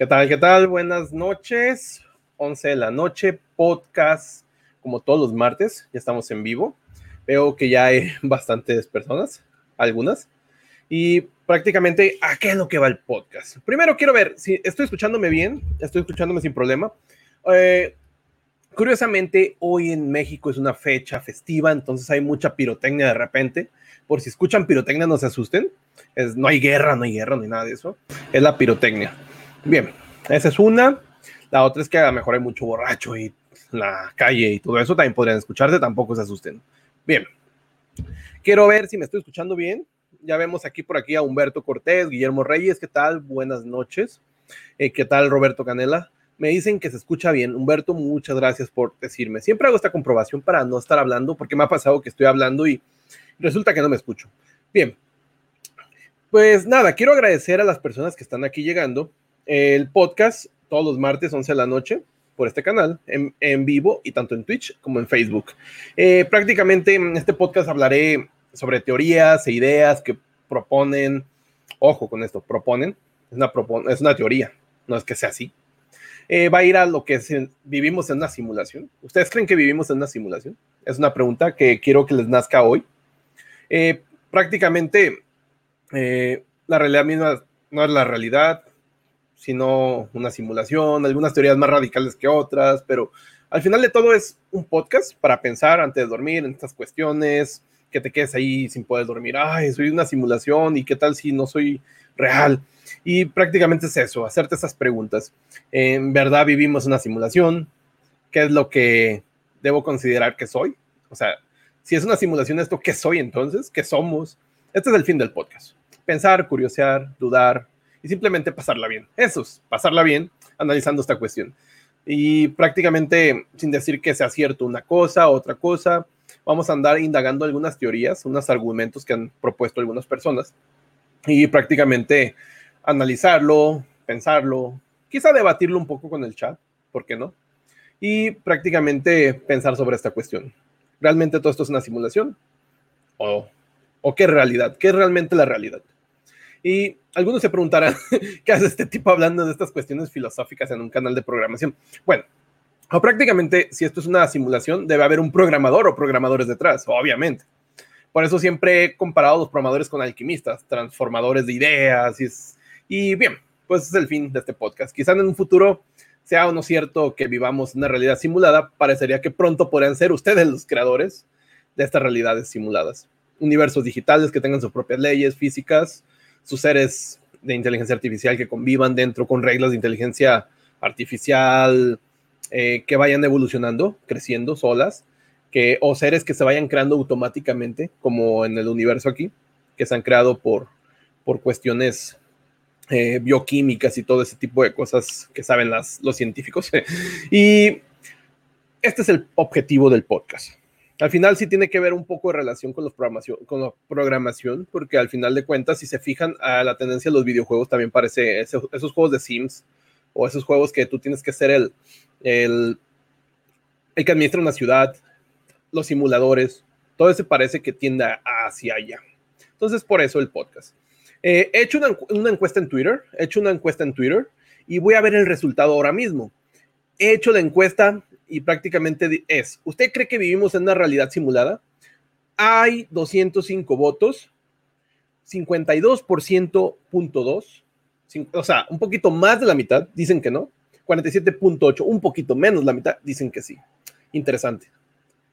¿Qué tal? ¿Qué tal? Buenas noches. 11 de la noche, podcast como todos los martes. Ya estamos en vivo. Veo que ya hay bastantes personas, algunas. Y prácticamente, ¿a qué es lo que va el podcast? Primero quiero ver si estoy escuchándome bien, estoy escuchándome sin problema. Eh, curiosamente, hoy en México es una fecha festiva, entonces hay mucha pirotecnia de repente. Por si escuchan pirotecnia, no se asusten. Es, no hay guerra, no hay guerra, ni nada de eso. Es la pirotecnia. Bien, esa es una. La otra es que a lo mejor hay mucho borracho y la calle y todo eso también podrían escucharse, tampoco se asusten. Bien, quiero ver si me estoy escuchando bien. Ya vemos aquí por aquí a Humberto Cortés, Guillermo Reyes, ¿qué tal? Buenas noches. Eh, ¿Qué tal, Roberto Canela? Me dicen que se escucha bien. Humberto, muchas gracias por decirme. Siempre hago esta comprobación para no estar hablando, porque me ha pasado que estoy hablando y resulta que no me escucho. Bien, pues nada, quiero agradecer a las personas que están aquí llegando el podcast todos los martes 11 de la noche por este canal, en, en vivo y tanto en Twitch como en Facebook. Eh, prácticamente en este podcast hablaré sobre teorías e ideas que proponen, ojo con esto, proponen, es una, es una teoría, no es que sea así. Eh, va a ir a lo que es, vivimos en una simulación. ¿Ustedes creen que vivimos en una simulación? Es una pregunta que quiero que les nazca hoy. Eh, prácticamente la realidad misma no es la realidad, sino una simulación, algunas teorías más radicales que otras, pero al final de todo es un podcast para pensar antes de dormir en estas cuestiones, que te quedes ahí sin poder dormir, ay, soy una simulación y qué tal si no soy real. Y prácticamente es eso, hacerte esas preguntas. ¿En verdad vivimos una simulación? ¿Qué es lo que debo considerar que soy? O sea, si es una simulación esto, ¿qué soy entonces? ¿Qué somos? Este es el fin del podcast. Pensar, curiosear, dudar, y simplemente pasarla bien. Eso es, pasarla bien analizando esta cuestión. Y prácticamente sin decir que sea cierto una cosa, otra cosa, vamos a andar indagando algunas teorías, unos argumentos que han propuesto algunas personas y prácticamente analizarlo, pensarlo, quizá debatirlo un poco con el chat, ¿por qué no? Y prácticamente pensar sobre esta cuestión. ¿Realmente todo esto es una simulación? ¿O, o qué realidad? ¿Qué es realmente la realidad? Y algunos se preguntarán, ¿qué hace este tipo hablando de estas cuestiones filosóficas en un canal de programación? Bueno, o prácticamente, si esto es una simulación, debe haber un programador o programadores detrás, obviamente. Por eso siempre he comparado a los programadores con alquimistas, transformadores de ideas. Y, y bien, pues es el fin de este podcast. Quizá en un futuro sea o no cierto que vivamos una realidad simulada, parecería que pronto podrían ser ustedes los creadores de estas realidades simuladas. Universos digitales que tengan sus propias leyes físicas, sus seres de inteligencia artificial que convivan dentro con reglas de inteligencia artificial eh, que vayan evolucionando, creciendo solas, que, o seres que se vayan creando automáticamente, como en el universo aquí, que se han creado por, por cuestiones eh, bioquímicas y todo ese tipo de cosas que saben las, los científicos. y este es el objetivo del podcast. Al final sí tiene que ver un poco de relación con, los programación, con la programación, porque al final de cuentas, si se fijan a la tendencia de los videojuegos, también parece esos, juegos de Sims o esos juegos que tú tienes que ser el, el, el que administra una ciudad, los simuladores, todo eso parece que tiende hacia allá. Entonces, por eso el podcast. Eh, he hecho una, una encuesta en Twitter, he hecho una encuesta en Twitter y voy a ver el resultado ahora mismo. He hecho la encuesta y prácticamente es, ¿usted cree que vivimos en una realidad simulada? Hay 205 votos, 52.2, o sea, un poquito más de la mitad dicen que no, 47.8, un poquito menos la mitad dicen que sí. Interesante.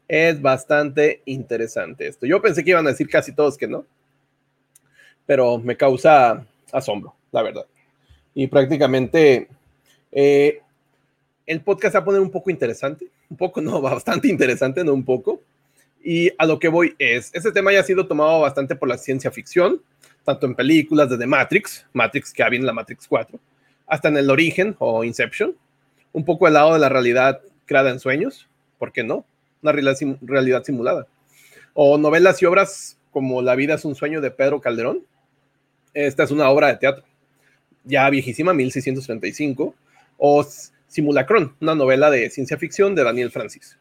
Es bastante interesante esto. Yo pensé que iban a decir casi todos que no, pero me causa asombro, la verdad. Y prácticamente eh, el podcast va a poner un poco interesante, un poco, no, bastante interesante, no un poco. Y a lo que voy es, este tema ya ha sido tomado bastante por la ciencia ficción, tanto en películas desde Matrix, Matrix que viene la Matrix 4, hasta en el origen o Inception, un poco al lado de la realidad creada en sueños, ¿por qué no? Una realidad, realidad simulada. O novelas y obras como La vida es un sueño de Pedro Calderón. Esta es una obra de teatro, ya viejísima, 1635. O Simulacron, una novela de ciencia ficción de Daniel Francis.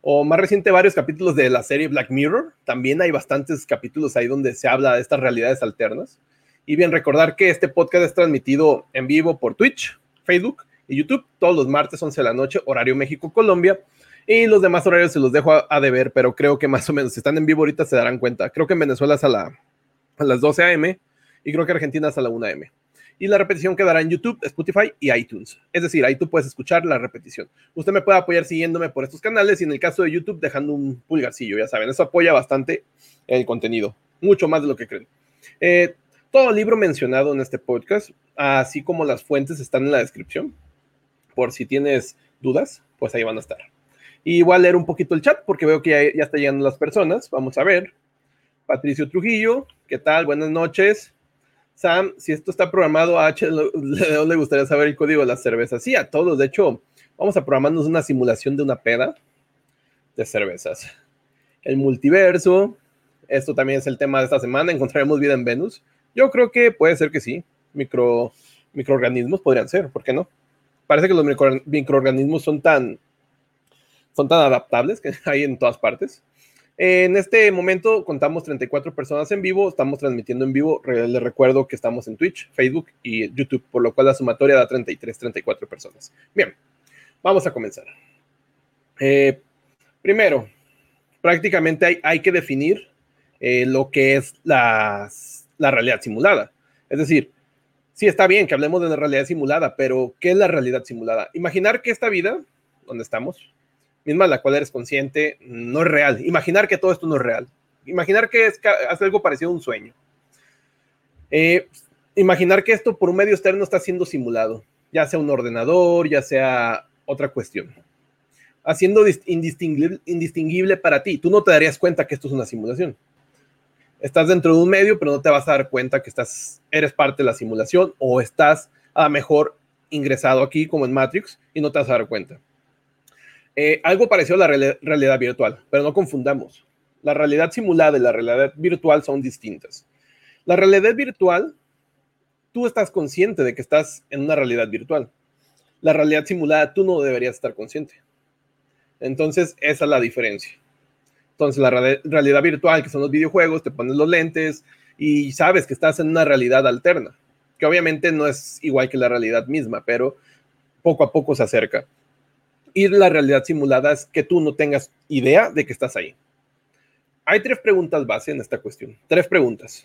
O más reciente, varios capítulos de la serie Black Mirror. También hay bastantes capítulos ahí donde se habla de estas realidades alternas. Y bien, recordar que este podcast es transmitido en vivo por Twitch, Facebook y YouTube, todos los martes 11 de la noche, horario México-Colombia. Y los demás horarios se los dejo a, deber, pero creo que más o menos, si están en vivo ahorita se darán cuenta. Creo que en Venezuela es a, a las 12 a.m. y creo que Argentina es a la 1 a.m y la repetición quedará en YouTube, Spotify y iTunes. Es decir, ahí tú puedes escuchar la repetición. Usted me puede apoyar siguiéndome por estos canales y en el caso de YouTube dejando un pulgarcillo, ya saben, eso apoya bastante el contenido, mucho más de lo que creen. Eh, todo el libro mencionado en este podcast, así como las fuentes, están en la descripción. Por si tienes dudas, pues ahí van a estar. Y igual leer un poquito el chat porque veo que ya, ya está llegando las personas. Vamos a ver. Patricio Trujillo, ¿qué tal? Buenas noches. Sam, si esto está programado a H, ¿le gustaría saber el código de la cerveza? Sí, a todos. De hecho, vamos a programarnos una simulación de una peda de cervezas. El multiverso, esto también es el tema de esta semana. ¿Encontraremos vida en Venus? Yo creo que puede ser que sí. Micro, microorganismos podrían ser, ¿por qué no? Parece que los microorganismos son tan, son tan adaptables que hay en todas partes. En este momento contamos 34 personas en vivo, estamos transmitiendo en vivo. Les recuerdo que estamos en Twitch, Facebook y YouTube, por lo cual la sumatoria da 33, 34 personas. Bien, vamos a comenzar. Eh, primero, prácticamente hay, que definir eh, lo que es la, la realidad simulada. Es decir, sí está bien que hablemos de la realidad simulada, pero ¿qué es la realidad simulada? Imaginar que esta vida, donde estamos, misma la cual eres consciente, no es real. Imaginar que todo esto no es real. Imaginar que es, algo parecido a un sueño. Eh, imaginar que esto por un medio externo está siendo simulado, ya sea un ordenador, ya sea otra cuestión. Haciendo indistinguible, indistinguible para ti. Tú no te darías cuenta que esto es una simulación. Estás dentro de un medio, pero no te vas a dar cuenta que estás, eres parte de la simulación o estás a mejor ingresado aquí como en Matrix y no te vas a dar cuenta. Eh, algo parecido a la realidad virtual, pero no confundamos. La realidad simulada y la realidad virtual son distintas. La realidad virtual, tú estás consciente de que estás en una realidad virtual. La realidad simulada, tú no deberías estar consciente. Entonces, esa es la diferencia. Entonces, la realidad virtual, que son los videojuegos, te pones los lentes y sabes que estás en una realidad alterna, que obviamente no es igual que la realidad misma, pero poco a poco se acerca y la realidad simulada es que tú no tengas idea de que estás ahí. Hay tres preguntas base en esta cuestión. Tres preguntas.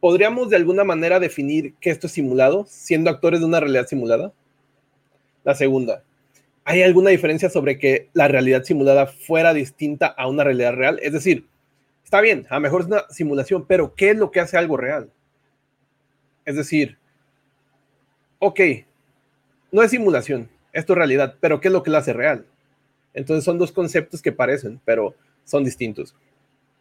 ¿Podríamos de alguna manera definir que esto es simulado, siendo actores de una realidad simulada? La segunda, ¿hay alguna diferencia sobre que la realidad simulada fuera distinta a una realidad real? Es decir, está bien, a lo mejor es una simulación, pero ¿qué es lo que hace algo real? Es decir, ok, no es simulación, es realidad, pero ¿qué es lo que la hace real? Entonces son dos conceptos que parecen, pero son distintos.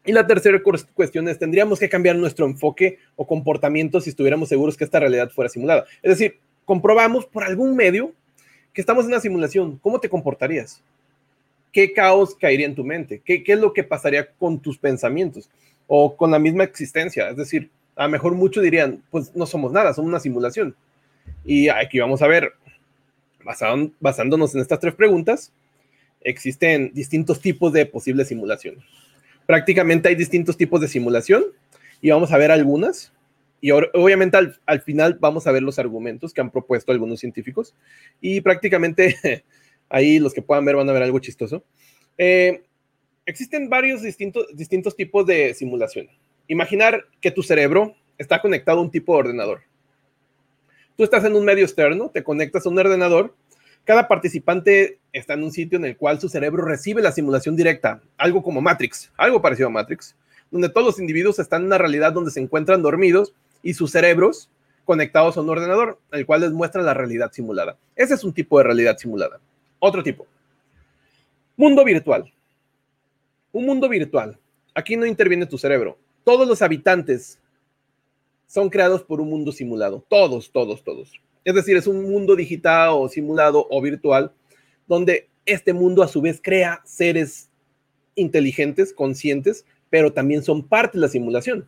Y la tercera cuestión es, ¿tendríamos que cambiar nuestro enfoque o comportamiento si estuviéramos seguros que esta realidad fuera simulada? Es decir, comprobamos por algún medio que estamos en una simulación, ¿cómo te comportarías? ¿Qué caos caería en tu mente? ¿Qué, qué es lo que pasaría con tus pensamientos? O con la misma existencia. Es decir, a lo mejor muchos dirían, pues no somos nada, somos una simulación. Y aquí vamos a ver basándonos en estas tres preguntas, existen distintos tipos de posibles simulaciones. Prácticamente hay distintos tipos de simulación y vamos a ver algunas. Y obviamente al, final vamos a ver los argumentos que han propuesto algunos científicos. Y prácticamente ahí los que puedan ver van a ver algo chistoso. Eh, existen varios distintos, distintos tipos de simulación. Imaginar que tu cerebro está conectado a un tipo de ordenador. Tú estás en un medio externo, te conectas a un ordenador. Cada participante está en un sitio en el cual su cerebro recibe la simulación directa, algo como Matrix, algo parecido a Matrix, donde todos los individuos están en una realidad donde se encuentran dormidos y sus cerebros conectados a un ordenador, el cual les muestra la realidad simulada. Ese es un tipo de realidad simulada. Otro tipo. Mundo virtual. Un mundo virtual. Aquí no interviene tu cerebro. Todos los habitantes son creados por un mundo simulado. Todos, todos, todos. Es decir, es un mundo digital o simulado o virtual donde este mundo a su vez crea seres inteligentes, conscientes, pero también son parte de la simulación.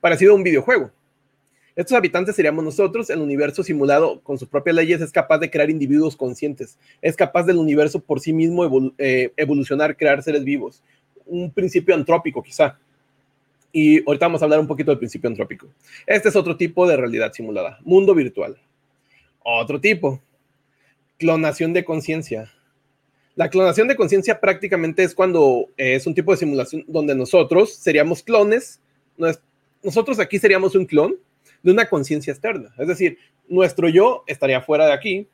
Parecido a un videojuego. Estos habitantes seríamos nosotros, el universo simulado con sus propias leyes es capaz de crear individuos conscientes, es capaz del universo por sí mismo eh, evolucionar, crear seres vivos. Un principio antrópico quizá. Y ahorita vamos a hablar un poquito del principio antrópico. Este es otro tipo de realidad simulada, mundo virtual. Otro tipo, clonación de conciencia. La clonación de conciencia prácticamente es cuando es un tipo de simulación donde nosotros seríamos clones, nosotros aquí seríamos un clon de una conciencia externa. Es decir, nuestro yo estaría fuera de aquí,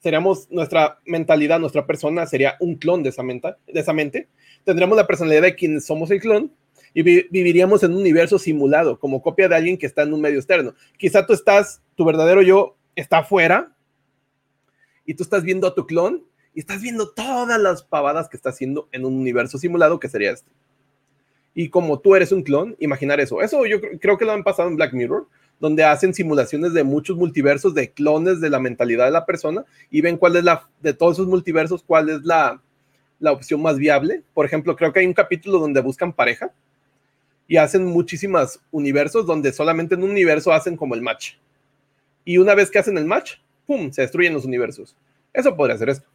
seríamos nuestra mentalidad, nuestra persona sería un clon de esa, de esa mente, tendríamos la personalidad de quien somos el clon y viviríamos en un universo simulado, como copia de alguien que está en un medio externo. Quizá tú estás, tu verdadero yo está afuera y tú estás viendo a tu clon y estás viendo todas las pavadas que está haciendo en un universo simulado que sería este. Y como tú eres un clon, imaginar eso. Eso yo creo que lo han pasado en Black Mirror, donde hacen simulaciones de muchos multiversos, de clones de la mentalidad de la persona y ven cuál es la, de todos esos multiversos, cuál es la, la opción más viable. Por ejemplo, creo que hay un capítulo donde buscan pareja y hacen muchísimas universos donde solamente en un universo hacen como el match. Y una vez que hacen el match, ¡pum!, se destruyen los universos. Eso podría ser esto.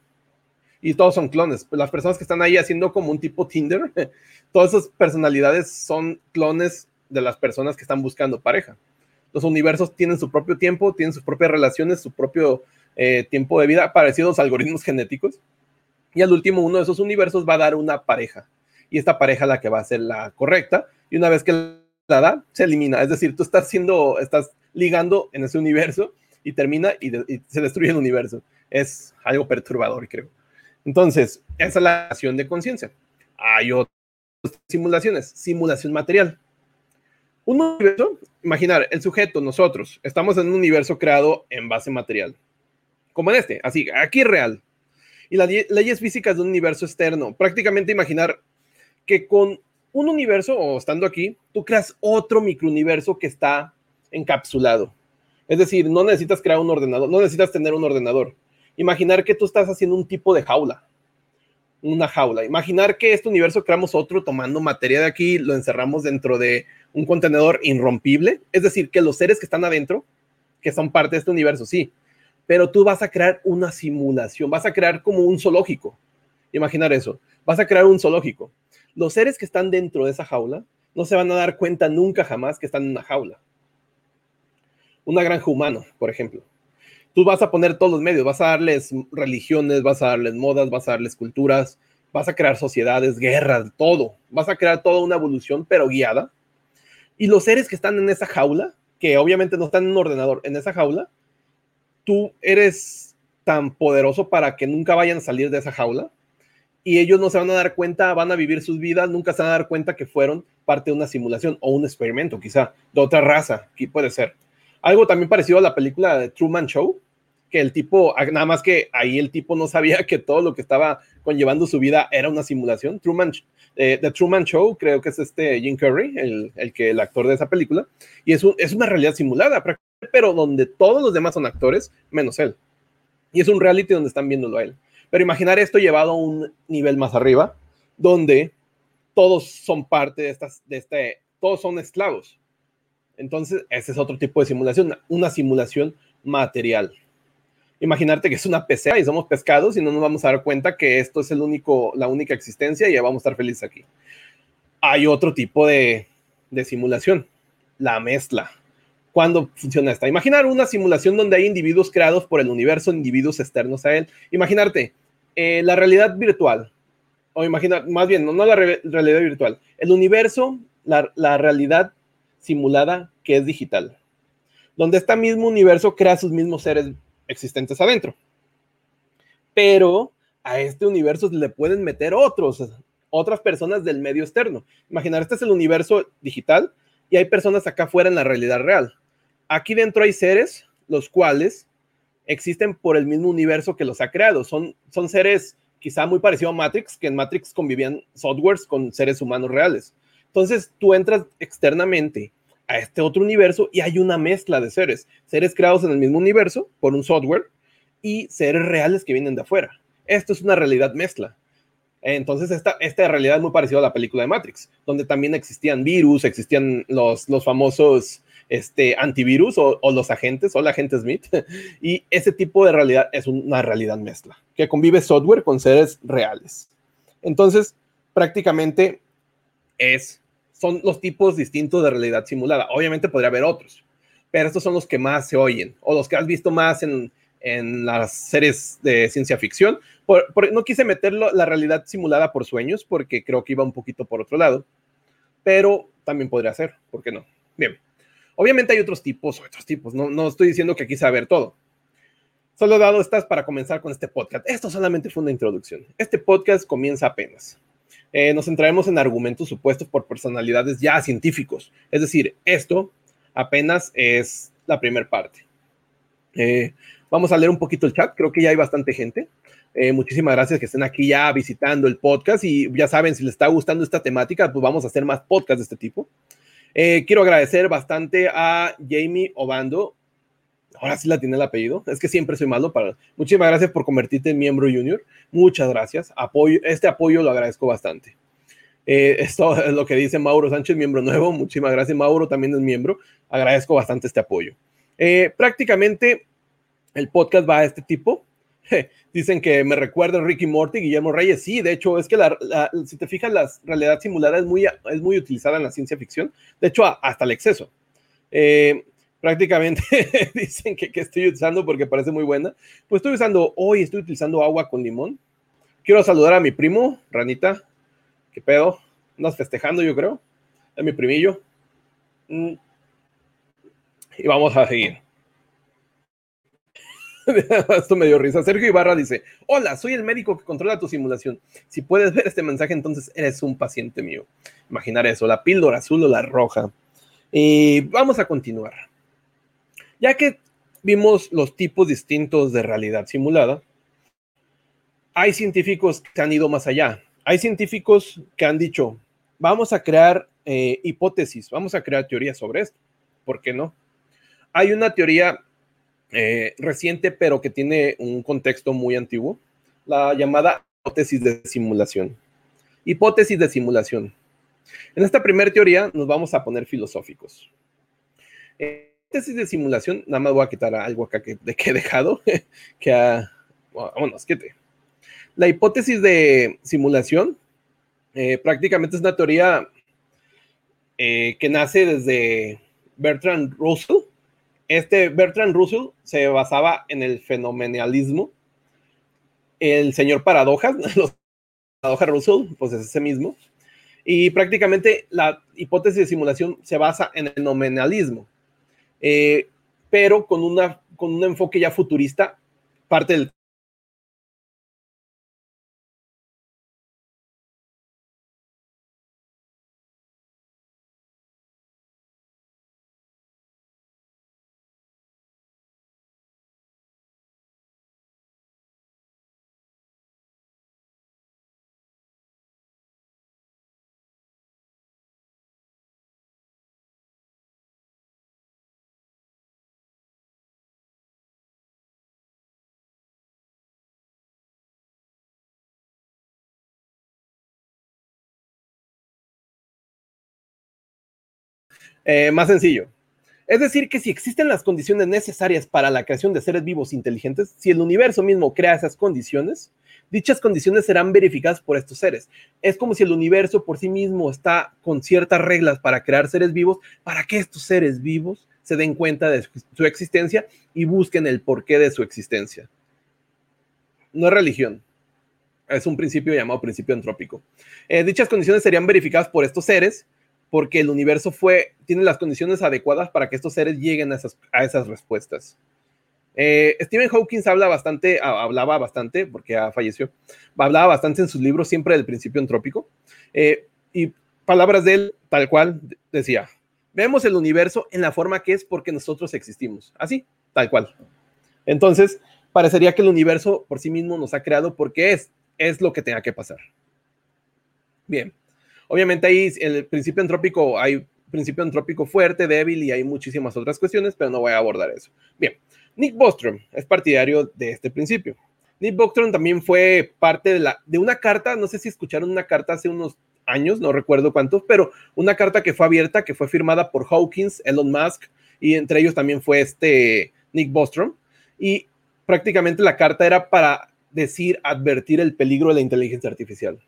Y todos son clones. Las personas que están ahí haciendo como un tipo Tinder, todas esas personalidades son clones de las personas que están buscando pareja. Los universos tienen su propio tiempo, tienen sus propias relaciones, su propio eh, tiempo de vida, parecidos a algoritmos genéticos. Y al último, uno de esos universos va a dar una pareja. Y esta pareja la que va a ser la correcta. Y una vez que la da, se elimina. Es decir, tú estás siendo, estás ligando en ese universo y termina y, se destruye el universo. Es algo perturbador, creo. Entonces, esa es la acción de conciencia. Hay otras simulaciones, simulación material. Un universo, imaginar, el sujeto, nosotros, estamos en un universo creado en base material, como en este, así, aquí real. Y las leyes físicas de un universo externo, prácticamente imaginar que con un universo, o estando aquí, tú creas otro microuniverso que está encapsulado. Es decir, no necesitas crear un ordenador, no necesitas tener un ordenador. Imaginar que tú estás haciendo un tipo de jaula, una jaula. Imaginar que este universo creamos otro tomando materia de aquí, lo encerramos dentro de un contenedor irrompible. Es decir, que los seres que están adentro, que son parte de este universo, sí, pero tú vas a crear una simulación, vas a crear como un zoológico. Imaginar eso, vas a crear un zoológico. Los seres que están dentro de esa jaula no se van a dar cuenta nunca jamás que están en una jaula. Una granja humana, por ejemplo. Tú vas a poner todos los medios, vas a darles religiones, vas a darles modas, vas a darles culturas, vas a crear sociedades, guerras, todo. Vas a crear toda una evolución, pero guiada. Y los seres que están en esa jaula, que obviamente no están en un ordenador, en esa jaula, tú eres tan poderoso para que nunca vayan a salir de esa jaula y ellos no se van a dar cuenta, van a vivir sus vidas, nunca se van a dar cuenta que fueron parte de una simulación o un experimento, quizá, de otra raza, que puede ser. Algo también parecido a la película de Truman Show, que el tipo, ah, nada más que ahí el tipo no sabía que todo lo que estaba conllevando su vida era una simulación. Truman, eh, The Truman Show, creo que es este Jim Curry, el, el, que, el actor de esa película, y es, es una realidad simulada, pero donde todos los demás son actores, menos él. Y es un reality donde están viéndolo a él. Pero imaginar esto llevado a un nivel más arriba, donde todos son parte de estas, de este, todos son esclavos. Entonces, ese es otro tipo de simulación, una simulación material. Imaginarte que es una pecera y somos pescados y no nos vamos a dar cuenta que esto es el único, la única existencia y ya vamos a estar felices aquí. Hay otro tipo de, de simulación, la mezcla. ¿Cuándo funciona esta? Imaginar una simulación donde hay individuos creados por el universo, individuos externos a él. Imaginarte eh, la realidad virtual, o imagina, más bien, no, la realidad virtual, el universo, la, la realidad simulada que es digital, donde este mismo universo crea sus mismos seres existentes adentro. Pero a este universo le pueden meter otros, otras personas del medio externo. Imaginar, este es el universo digital y hay personas acá afuera en la realidad real. Aquí dentro hay seres los cuales existen por el mismo universo que los ha creado. Son, son seres quizá muy parecidos a Matrix, que en Matrix convivían softwares con seres humanos reales. Entonces tú entras externamente a este otro universo y hay una mezcla de seres, seres creados en el mismo universo por un software y seres reales que vienen de afuera. Esto es una realidad mezcla. Entonces, esta, esta realidad es muy parecida a la película de Matrix, donde también existían virus, existían los, los famosos este, antivirus o, los agentes o la agente Smith. Y ese tipo de realidad es una realidad mezcla, que convive software con seres reales. Entonces, prácticamente es, son los tipos distintos de realidad simulada. Obviamente podría haber otros, pero estos son los que más se oyen o los que has visto más en, en las series de ciencia ficción. no quise meterlo la realidad simulada por sueños porque creo que iba un poquito por otro lado, pero también podría ser, ¿por qué no? Bien, obviamente hay otros tipos, otros tipos, no, no estoy diciendo que aquí saber todo. Solo dado estas para comenzar con este podcast. Esto solamente fue una introducción. Este podcast comienza apenas. Eh, nos centraremos en argumentos supuestos por personalidades ya científicos. Es decir, esto apenas es la primera parte. Eh, vamos a leer un poquito el chat. Creo que ya hay bastante gente. Eh, muchísimas gracias que estén aquí ya visitando el podcast y ya saben, si les está gustando esta temática, pues vamos a hacer más podcasts de este tipo. Quiero agradecer bastante a Jamie Obando, Ahora sí la tiene el apellido. Es que siempre soy malo para. Muchísimas gracias por convertirte en miembro junior. Muchas gracias. Apoyo, este apoyo lo agradezco bastante. Eh, esto es lo que dice Mauro Sánchez, miembro nuevo. Muchísimas gracias. Mauro también es miembro. Agradezco bastante este apoyo. Eh, prácticamente el podcast va a este tipo. Dicen que me recuerda a Ricky Morty, Guillermo Reyes. Sí, de hecho, es que si te fijas, la realidad simulada es muy, es muy utilizada en la ciencia ficción. De hecho, hasta el exceso. Eh, prácticamente dicen que, estoy usando porque parece muy buena. Pues estoy usando, hoy estoy utilizando agua con limón. Quiero saludar a mi primo, Ranita. ¿Qué pedo? Andas festejando, yo creo. Es mi primillo. Mm. Y vamos a seguir. Esto me dio risa. Sergio Ibarra dice: Hola, soy el médico que controla tu simulación. Si puedes ver este mensaje, entonces eres un paciente mío. Imaginar eso, la píldora azul o la roja. Y vamos a continuar. Ya que vimos los tipos distintos de realidad simulada, hay científicos que han ido más allá. Hay científicos que han dicho, vamos a crear eh, hipótesis, vamos a crear teorías sobre esto. ¿Por qué no? Hay una teoría eh, reciente, pero que tiene un contexto muy antiguo, la llamada hipótesis de simulación. Hipótesis de simulación. En esta primera teoría nos vamos a poner filosóficos. Eh, hipótesis de simulación, nada más voy a quitar algo acá que, he dejado, que que la hipótesis de simulación eh, prácticamente es una teoría eh, que nace desde Bertrand Russell. Este Bertrand Russell se basaba en el fenomenalismo. El señor paradojas, los paradojas Russell, pues es ese mismo. Y prácticamente la hipótesis de simulación se basa en el nominalismo. Eh, pero con, una, con un enfoque ya futurista, parte del Eh, más sencillo. Es decir, que si existen las condiciones necesarias para la creación de seres vivos inteligentes, si el universo mismo crea esas condiciones, dichas condiciones serán verificadas por estos seres. Es como si el universo por sí mismo está con ciertas reglas para crear seres vivos, para que estos seres vivos se den cuenta de su existencia y busquen el porqué de su existencia. No es religión, es un principio llamado principio antrópico. Eh, dichas condiciones serían verificadas por estos seres porque el universo fue, tiene las condiciones adecuadas para que estos seres lleguen a esas, respuestas. Eh, Stephen Hawking habla bastante, hablaba bastante, porque ya falleció, hablaba bastante en sus libros siempre del principio entrópico, eh, y palabras de él, tal cual, decía, vemos el universo en la forma que es porque nosotros existimos, así, tal cual. Entonces, parecería que el universo por sí mismo nos ha creado porque es, es lo que tenga que pasar. Bien. Obviamente ahí el principio entrópico, hay principio entrópico fuerte, débil y hay muchísimas otras cuestiones, pero no voy a abordar eso. Bien, Nick Bostrom es partidario de este principio. Nick Bostrom también fue parte de, la, de una carta, no sé si escucharon una carta hace unos años, no recuerdo cuántos, pero una carta que fue abierta, que fue firmada por Hawkins, Elon Musk, y entre ellos también fue este Nick Bostrom. Y prácticamente la carta era para decir, advertir el peligro de la inteligencia artificial.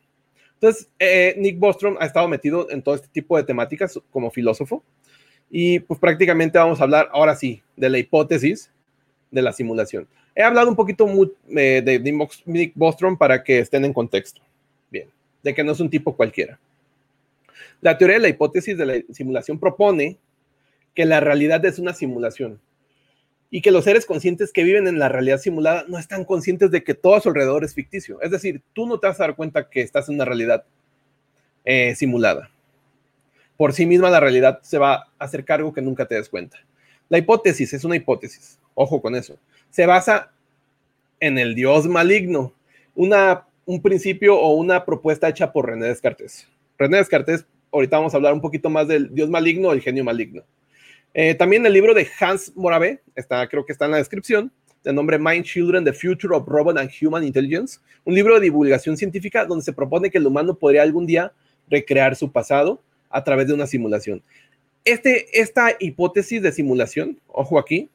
Entonces, eh, Nick Bostrom ha estado metido en todo este tipo de temáticas como filósofo y pues prácticamente vamos a hablar ahora sí de la hipótesis de la simulación. He hablado un poquito eh, de Nick Bostrom para que estén en contexto. Bien, de que no es un tipo cualquiera. La teoría de la hipótesis de la simulación propone que la realidad es una simulación y que los seres conscientes que viven en la realidad simulada no están conscientes de que todo a su alrededor es ficticio. Es decir, tú no te vas a dar cuenta que estás en una realidad eh, simulada. Por sí misma la realidad se va a hacer cargo que nunca te des cuenta. La hipótesis es una hipótesis, ojo con eso. Se basa en el Dios maligno, una, un principio o una propuesta hecha por René Descartes. René Descartes, ahorita vamos a hablar un poquito más del Dios maligno el genio maligno. Eh, también el libro de Hans Morave, está, creo que está en la descripción, de nombre Mind Children, The Future of Robot and Human Intelligence, un libro de divulgación científica donde se propone que el humano podría algún día recrear su pasado a través de una simulación. Este, esta hipótesis de simulación, ojo aquí,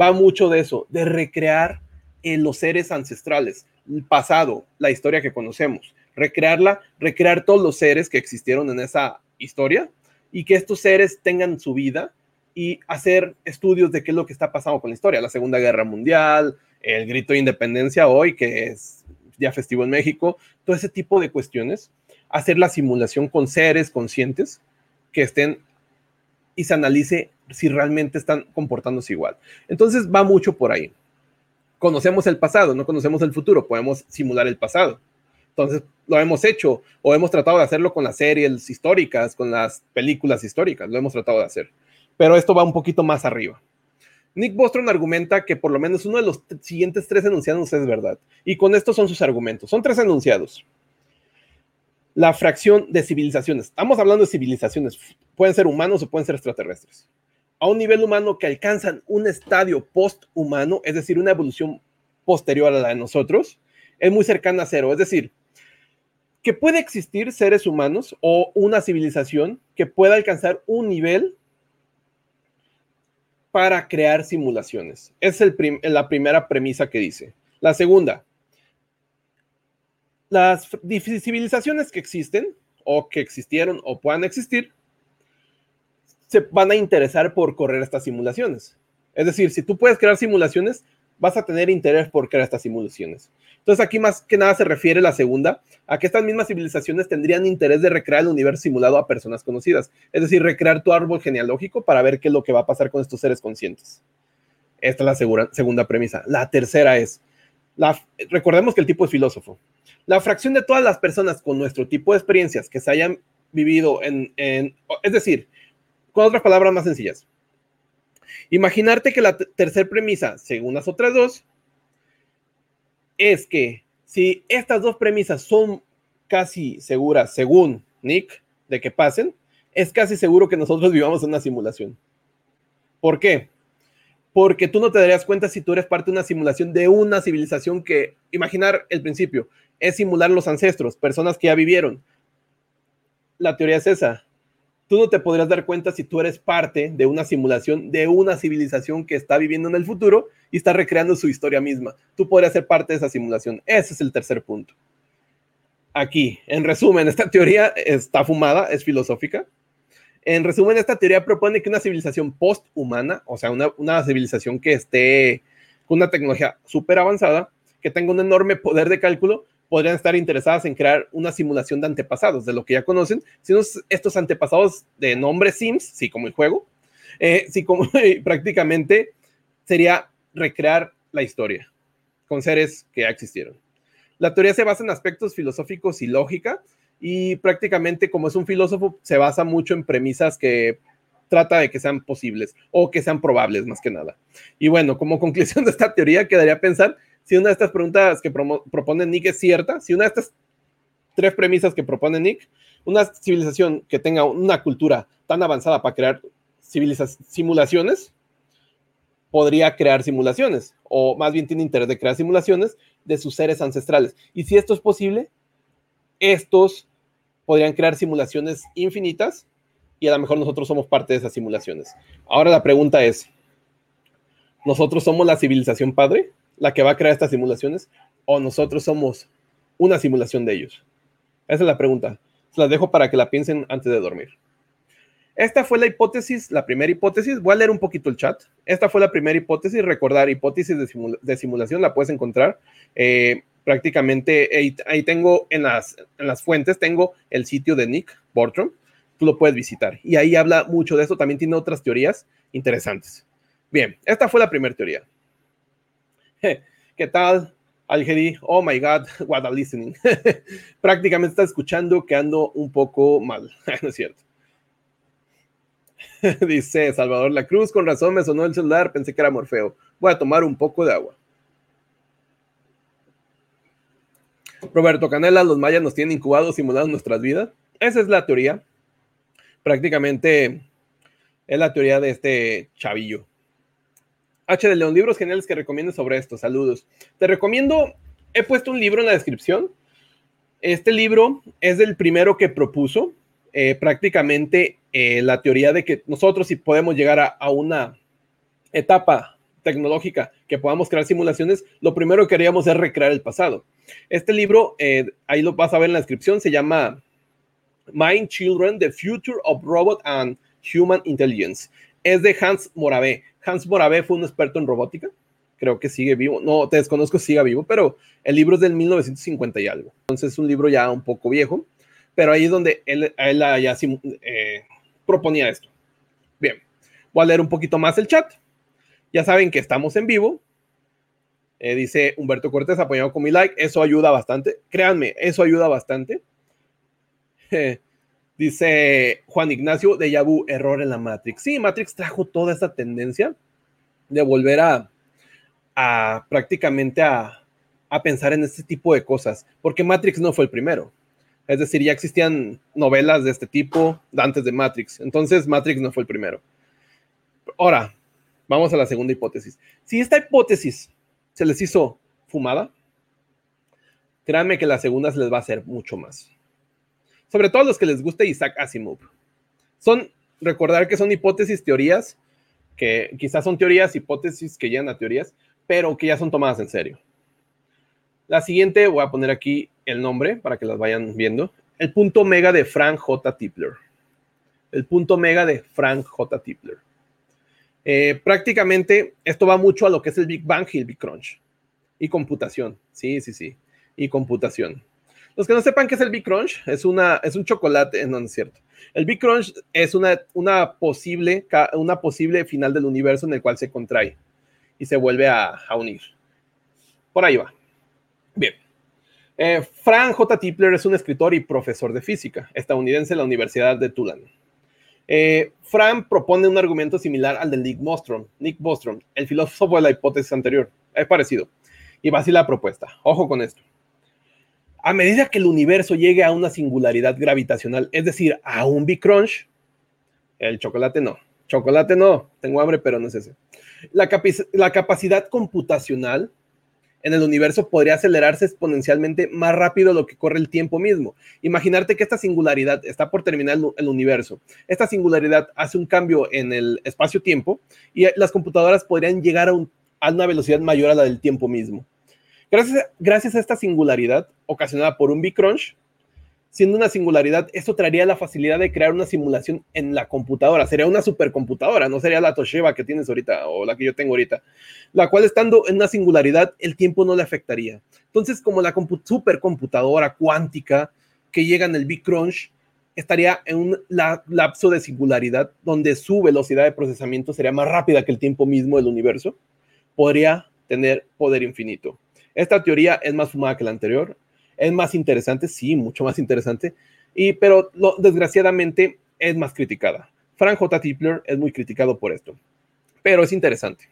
va mucho de eso, de recrear en los seres ancestrales, el pasado, la historia que conocemos, recrearla, recrear todos los seres que existieron en esa historia y que estos seres tengan su vida y hacer estudios de qué es lo que está pasando con la historia, la Segunda Guerra Mundial, el grito de independencia hoy, que es ya festivo en México, todo ese tipo de cuestiones, hacer la simulación con seres conscientes que estén y se analice si realmente están comportándose igual. Entonces va mucho por ahí. Conocemos el pasado, no conocemos el futuro, podemos simular el pasado. Entonces lo hemos hecho o hemos tratado de hacerlo con las series históricas, con las películas históricas, lo hemos tratado de hacer pero esto va un poquito más arriba. Nick Bostrom argumenta que por lo menos uno de los siguientes tres enunciados es verdad. Y con estos son sus argumentos. Son tres enunciados. La fracción de civilizaciones. Estamos hablando de civilizaciones. Pueden ser humanos o pueden ser extraterrestres. A un nivel humano que alcanzan un estadio post-humano, es decir, una evolución posterior a la de nosotros, es muy cercana a cero. Es decir, que puede existir seres humanos o una civilización que pueda alcanzar un nivel para crear simulaciones. Es la primera premisa que dice. La segunda, las civilizaciones que existen o que existieron o puedan existir se van a interesar por correr estas simulaciones. Es decir, si tú puedes crear simulaciones, vas a tener interés por crear estas simulaciones. Entonces aquí más que nada se refiere la segunda a que estas mismas civilizaciones tendrían interés de recrear el universo simulado a personas conocidas, es decir, recrear tu árbol genealógico para ver qué es lo que va a pasar con estos seres conscientes. Esta es la segunda premisa. La tercera es, recordemos que el tipo es filósofo. La fracción de todas las personas con nuestro tipo de experiencias que se hayan vivido en, en es decir, con otras palabras más sencillas, imaginarte que la tercera premisa, según las otras dos, es que si estas dos premisas son casi seguras, según Nick, de que pasen, es casi seguro que nosotros vivamos en una simulación. ¿Por qué? Porque tú no te darías cuenta si tú eres parte de una simulación de una civilización que, imaginar el principio, es simular los ancestros, personas que ya vivieron. La teoría es esa tú no te podrías dar cuenta si tú eres parte de una simulación de una civilización que está viviendo en el futuro y está recreando su historia misma. Tú podrías ser parte de esa simulación. Ese es el tercer punto. Aquí, en resumen, esta teoría está fumada, es filosófica. En resumen, esta teoría propone que una civilización post-humana, o sea, una, una civilización que esté con una tecnología súper avanzada, que tenga un enorme poder de cálculo, podrían estar interesadas en crear una simulación de antepasados, de lo que ya conocen, sino estos antepasados de nombre Sims, sí, como el juego, eh, sí, como prácticamente sería recrear la historia con seres que ya existieron. La teoría se basa en aspectos filosóficos y lógica, y prácticamente como es un filósofo, se basa mucho en premisas que trata de que sean posibles o que sean probables más que nada. Y bueno, como conclusión de esta teoría, quedaría pensar si una de estas preguntas que propone Nick es cierta, si una de estas tres premisas que propone Nick, una civilización que tenga una cultura tan avanzada para crear simulaciones, podría crear simulaciones, o más bien tiene interés de crear simulaciones de sus seres ancestrales. Y si esto es posible, estos podrían crear simulaciones infinitas y a lo mejor nosotros somos parte de esas simulaciones. Ahora la pregunta es, ¿nosotros somos la civilización padre? La que va a crear estas simulaciones o nosotros somos una simulación de ellos? Esa es la pregunta. Se las dejo para que la piensen antes de dormir. Esta fue la hipótesis, la primera hipótesis. Voy a leer un poquito el chat. Esta fue la primera hipótesis. Recordar, hipótesis de, simulación la puedes encontrar. Eh, prácticamente ahí, tengo en las, en las fuentes, tengo el sitio de Nick Bortram. Tú lo puedes visitar. Y ahí habla mucho de eso. También tiene otras teorías interesantes. Bien, esta fue la primera teoría. ¿Qué tal? Algeri, oh my God, what a listening. Prácticamente está escuchando que ando un poco mal, no es cierto. Dice Salvador La Cruz, con razón me sonó el celular, pensé que era Morfeo. Voy a tomar un poco de agua. Roberto Canela, los mayas nos tienen incubados, simulados nuestras vidas. Esa es la teoría. Prácticamente es la teoría de este chavillo. H de León, libros geniales que recomiendo sobre esto. Saludos. Te recomiendo, he puesto un libro en la descripción. Este libro es el primero que propuso eh, prácticamente eh, la teoría de que nosotros si podemos llegar a, una etapa tecnológica que podamos crear simulaciones, lo primero que queríamos es recrear el pasado. Este libro, eh, ahí lo vas a ver en la descripción, se llama Mind Children, The Future of Robot and Human Intelligence. Es de Hans Moravé. Hans Moravé fue un experto en robótica. Creo que sigue vivo. No, te desconozco si siga vivo, pero el libro es del 1950 y algo. Entonces es un libro ya un poco viejo, pero ahí es donde él, él ya eh, proponía esto. Bien, voy a leer un poquito más el chat. Ya saben que estamos en vivo. Eh, dice Humberto Cortés, apoyado con mi like. Eso ayuda bastante. Créanme, eso ayuda bastante. Dice Juan Ignacio de Yabu, error en la Matrix. Sí, Matrix trajo toda esta tendencia de volver a, a prácticamente a, a pensar en este tipo de cosas, porque Matrix no fue el primero. Es decir, ya existían novelas de este tipo antes de Matrix. Entonces, Matrix no fue el primero. Ahora, vamos a la segunda hipótesis. Si esta hipótesis se les hizo fumada, créanme que la segunda se les va a hacer mucho más sobre todo los que les guste Isaac Asimov. Son, recordar que son hipótesis, teorías, que quizás son teorías, hipótesis que llegan a teorías, pero que ya son tomadas en serio. La siguiente, voy a poner aquí el nombre para que las vayan viendo. El punto mega de Frank J. Tipler. El punto mega de Frank J. Tipler. Eh, prácticamente esto va mucho a lo que es el Big Bang y el Big Crunch. Y computación. Sí, sí, sí. Y computación. Los que no sepan qué es el Big Crunch, es, una, es un chocolate, no, no es cierto. El Big Crunch es una, una, posible, una posible final del universo en el cual se contrae y se vuelve a, unir. Por ahí va. Bien. Eh, Frank J. Tipler es un escritor y profesor de física estadounidense en la Universidad de Tulane. Eh, Frank propone un argumento similar al de Nick Bostrom. Nick Bostrom, el filósofo de la hipótesis anterior. Es parecido. Y va así la propuesta. Ojo con esto a medida que el universo llegue a una singularidad gravitacional, es decir, a un Big Crunch, el chocolate no. Chocolate no, tengo hambre, pero no es ese. La, capacidad computacional en el universo podría acelerarse exponencialmente más rápido de lo que corre el tiempo mismo. Imaginarte que esta singularidad está por terminar el universo. Esta singularidad hace un cambio en el espacio-tiempo y las computadoras podrían llegar a una velocidad mayor a la del tiempo mismo. Gracias, a esta singularidad ocasionada por un Big Crunch, siendo una singularidad, esto traería la facilidad de crear una simulación en la computadora. Sería una supercomputadora, no sería la Toshiba que tienes ahorita o la que yo tengo ahorita, la cual estando en una singularidad, el tiempo no le afectaría. Entonces, como la supercomputadora cuántica que llega en el Big Crunch, estaría en un lapso de singularidad donde su velocidad de procesamiento sería más rápida que el tiempo mismo del universo, podría tener poder infinito. Esta teoría es más fumada que la anterior, es más interesante, sí, mucho más interesante, y, pero desgraciadamente es más criticada. Frank J. Tipler es muy criticado por esto, pero es interesante.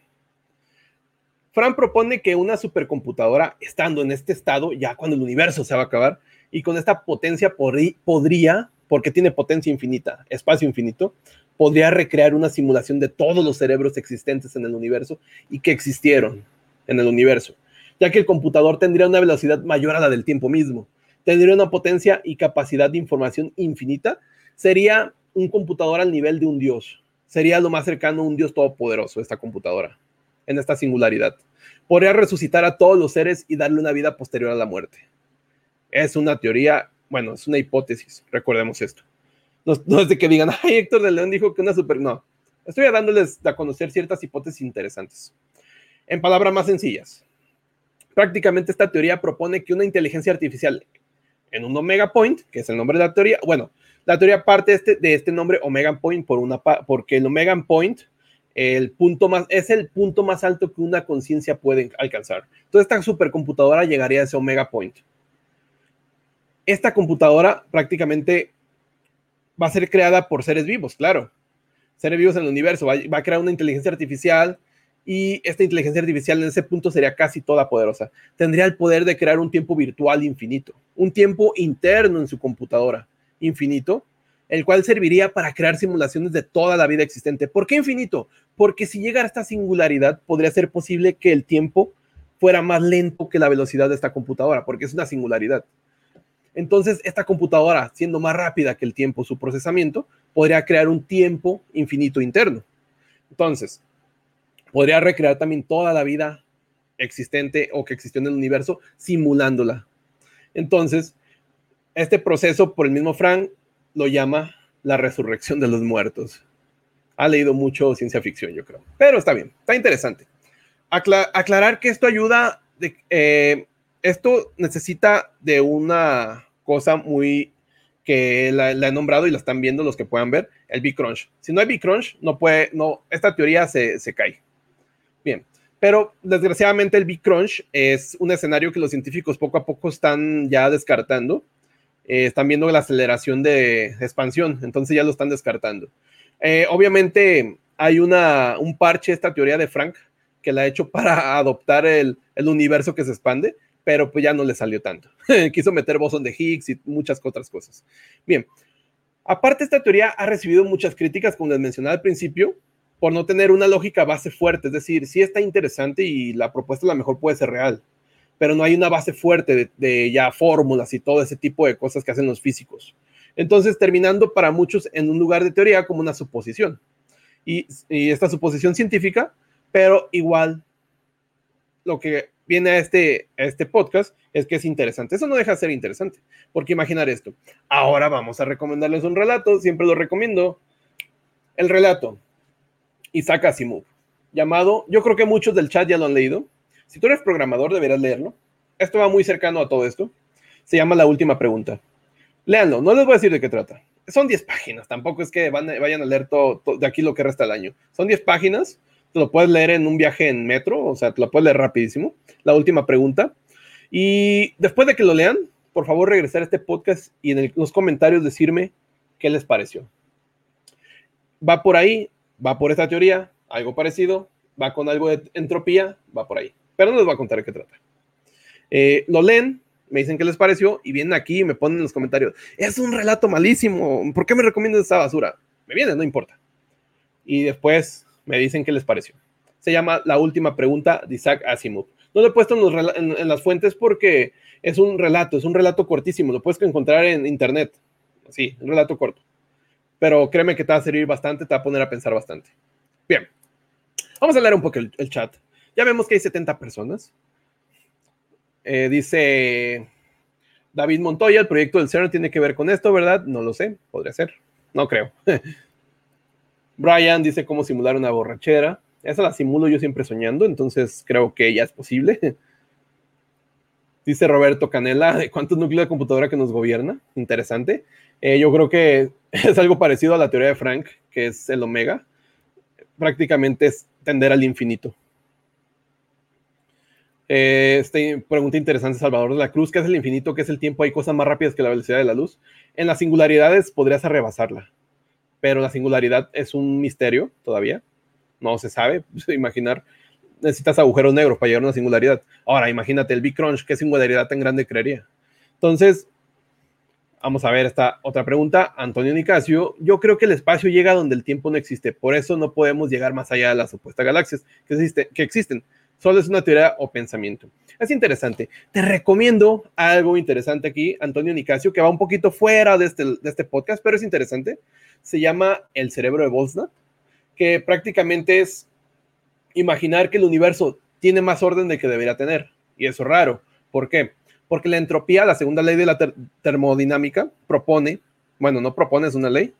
Frank propone que una supercomputadora, estando en este estado, ya cuando el universo se va a acabar, y con esta potencia podría, porque tiene potencia infinita, espacio infinito, podría recrear una simulación de todos los cerebros existentes en el universo y que existieron en el universo ya que el computador tendría una velocidad mayor a la del tiempo mismo, tendría una potencia y capacidad de información infinita, sería un computador al nivel de un dios, sería lo más cercano a un dios todopoderoso esta computadora, en esta singularidad. Podría resucitar a todos los seres y darle una vida posterior a la muerte. Es una teoría, bueno, es una hipótesis, recordemos esto. No, es de que digan, ay, Héctor de León dijo que una super. No. Estoy dándoles a conocer ciertas hipótesis interesantes. En palabras más sencillas, prácticamente esta teoría propone que una inteligencia artificial en un omega point, que es el nombre de la teoría, bueno, la teoría parte este, de este nombre omega point por una, porque el omega point el punto más, es el punto más alto que una conciencia puede alcanzar. Entonces, esta supercomputadora llegaría a ese omega point. Esta computadora prácticamente va a ser creada por seres vivos, claro. Seres vivos en el universo. Va, va a crear una inteligencia artificial y esta inteligencia artificial en ese punto sería casi toda poderosa. Tendría el poder de crear un tiempo virtual infinito, un tiempo interno en su computadora infinito el cual serviría para crear simulaciones de toda la vida existente. ¿Por qué infinito? Porque si llegara a esta singularidad, podría ser posible que el tiempo fuera más lento que la velocidad de esta computadora, porque es una singularidad. Entonces, esta computadora, siendo más rápida que el tiempo, su procesamiento, podría crear un tiempo infinito interno. Entonces, podría recrear también toda la vida existente o que existió en el universo simulándola. Entonces, este proceso, por el mismo Frank, lo llama la resurrección de los muertos. Ha leído mucho ciencia ficción, yo creo. Pero está bien, está interesante. aclarar que esto ayuda, de, eh, esto necesita de una cosa muy que la, he nombrado y la están viendo los que puedan ver, el Big Crunch. Si no hay Big Crunch, no puede, no, esta teoría se, se cae. Bien, pero desgraciadamente el Big Crunch es un escenario que los científicos poco a poco están ya descartando eh, están viendo la aceleración de expansión, entonces ya lo están descartando. Eh, obviamente hay una, un parche, esta teoría de Frank, que la ha hecho para adoptar el, el universo que se expande, pero pues ya no le salió tanto. Quiso meter bosón de Higgs y muchas otras cosas. Bien, aparte esta teoría ha recibido muchas críticas, como les mencionaba al principio, por no tener una lógica base fuerte, es decir, sí está interesante y la propuesta a lo mejor puede ser real, pero no hay una base fuerte de, ya fórmulas y todo ese tipo de cosas que hacen los físicos. Entonces, terminando para muchos en un lugar de teoría como una suposición. Y, esta suposición científica, pero igual lo que viene a este, a este podcast es que es interesante. Eso no deja de ser interesante, porque imaginar esto. Ahora vamos a recomendarles un relato, siempre lo recomiendo. El relato, Isaac Asimov, llamado, yo creo que muchos del chat ya lo han leído, si tú eres programador, deberás leerlo. Esto va muy cercano a todo esto. Se llama La Última Pregunta. Léanlo, no les voy a decir de qué trata. Son 10 páginas, tampoco es que vayan a leer todo, de aquí lo que resta del año. Son 10 páginas, te lo puedes leer en un viaje en metro, o sea, te lo puedes leer rapidísimo. La última pregunta. Y después de que lo lean, por favor regresar a este podcast y en los comentarios decirme qué les pareció. Va por ahí, va por esta teoría, algo parecido, va con algo de entropía, va por ahí pero no les voy a contar de qué trata. Eh, lo leen, me dicen qué les pareció y vienen aquí y me ponen en los comentarios, es un relato malísimo, ¿por qué me recomiendas esta basura? Me vienen, no importa. Y después me dicen qué les pareció. Se llama La última pregunta de Isaac Asimov. No lo he puesto en, las fuentes porque es un relato, es un relato cortísimo, lo puedes encontrar en internet. Sí, un relato corto. Pero créeme que te va a servir bastante, te va a poner a pensar bastante. Bien, vamos a leer un poco el chat. Ya vemos que hay 70 personas. Eh, dice David Montoya, el proyecto del CERN tiene que ver con esto, ¿verdad? No lo sé, podría ser. No creo. Brian dice cómo simular una borrachera. Esa la simulo yo siempre soñando, entonces creo que ya es posible. Dice Roberto Canela, ¿cuántos núcleos de computadora que nos gobierna? Interesante. Eh, yo creo que es algo parecido a la teoría de Frank, que es el omega. Prácticamente es tender al infinito. Eh, este, pregunta interesante, Salvador de la Cruz. ¿Qué es el infinito? ¿Qué es el tiempo? ¿Hay cosas más rápidas que la velocidad de la luz? En las singularidades podrías rebasarla, pero la singularidad es un misterio todavía. No se sabe. Imaginar, necesitas agujeros negros para llegar a una singularidad. Ahora, imagínate el Big Crunch, ¿qué singularidad tan grande creería? Entonces, vamos a ver esta otra pregunta. Antonio Nicasio, yo creo que el espacio llega donde el tiempo no existe. Por eso no podemos llegar más allá de las supuestas galaxias que, existe, que existen Solo es una teoría o pensamiento. Es interesante. Te recomiendo algo interesante aquí, Antonio Nicasio, que va un poquito fuera de este, este podcast, pero es interesante. Se llama El cerebro de Boltzmann, que prácticamente es imaginar que el universo tiene más orden de que debería tener. Y eso es raro. ¿Por qué? Porque la entropía, la segunda ley de la termodinámica, propone bueno, no propone, es una ley,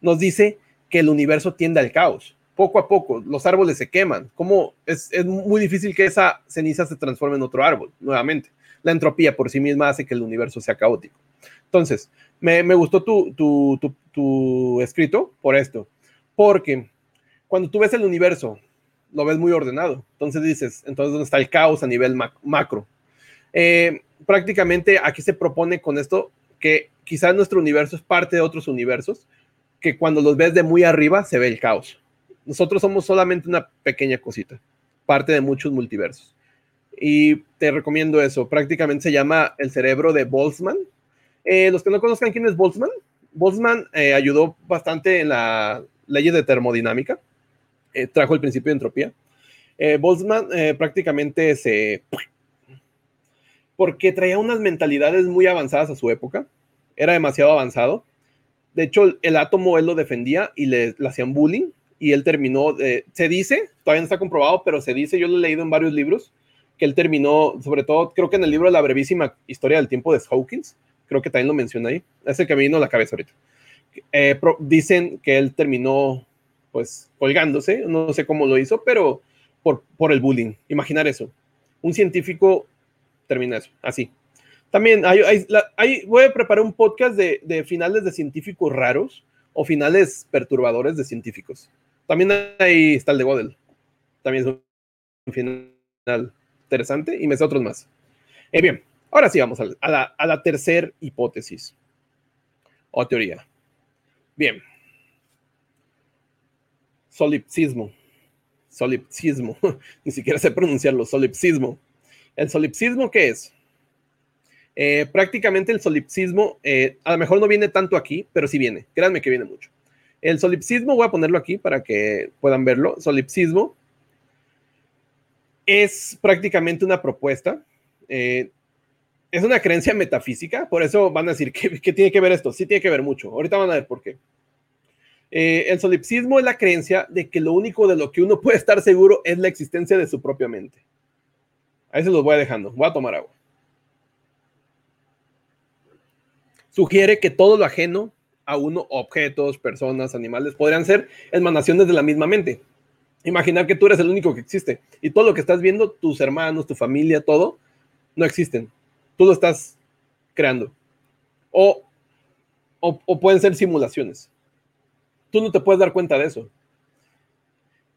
nos dice que el universo tiende al caos. Poco a poco, los árboles se queman. ¿Cómo es, muy difícil que esa ceniza se transforme en otro árbol nuevamente? La entropía por sí misma hace que el universo sea caótico. Entonces, me, me gustó tu escrito por esto, porque cuando tú ves el universo, lo ves muy ordenado. Entonces dices, entonces, ¿dónde está el caos a nivel macro? Eh, prácticamente aquí se propone con esto que quizás nuestro universo es parte de otros universos, que cuando los ves de muy arriba se ve el caos. Nosotros somos solamente una pequeña cosita, parte de muchos multiversos. Y te recomiendo eso. Prácticamente se llama El cerebro de Boltzmann. Eh, los que no conozcan quién es Boltzmann, Boltzmann eh, ayudó bastante en la ley de termodinámica. trajo el principio de entropía. Boltzmann prácticamente se porque traía unas mentalidades muy avanzadas a su época, era demasiado avanzado. De hecho, el átomo él lo defendía y le, hacían bullying y él terminó, se dice, todavía no está comprobado, pero se dice, yo lo he leído en varios libros, que él terminó, sobre todo, creo que en el libro La brevísima historia del tiempo de Hawkins, creo que también lo menciona ahí, es el que me vino a la cabeza ahorita. Eh, dicen que él terminó, pues, colgándose, no sé cómo lo hizo, pero por, por el bullying. Imaginar eso. Un científico termina eso, así. También hay, voy a preparar un podcast de, finales de científicos raros o finales perturbadores de científicos. También ahí está el de Godel. También es un final interesante y me sé otros más. Eh, bien, ahora sí vamos a, la, a la tercera hipótesis o teoría. Bien. Solipsismo. Solipsismo. Ni siquiera sé pronunciarlo. Solipsismo. ¿El solipsismo qué es? Eh, prácticamente el solipsismo, eh, a lo mejor no viene tanto aquí, pero sí viene. Créanme que viene mucho. El solipsismo, voy a ponerlo aquí para que puedan verlo. Solipsismo es prácticamente una propuesta. Eh, es una creencia metafísica, por eso van a decir, ¿qué, tiene que ver esto? Sí tiene que ver mucho. Ahorita van a ver por qué. el solipsismo es la creencia de que lo único de lo que uno puede estar seguro es la existencia de su propia mente. Ahí se los voy dejando. Voy a tomar agua. Sugiere que todo lo ajeno a uno, objetos, personas, animales, podrían ser emanaciones de la misma mente. Imaginar que tú eres el único que existe y todo lo que estás viendo, tus hermanos, tu familia, todo, no existen. Tú lo estás creando. O, o pueden ser simulaciones. Tú no te puedes dar cuenta de eso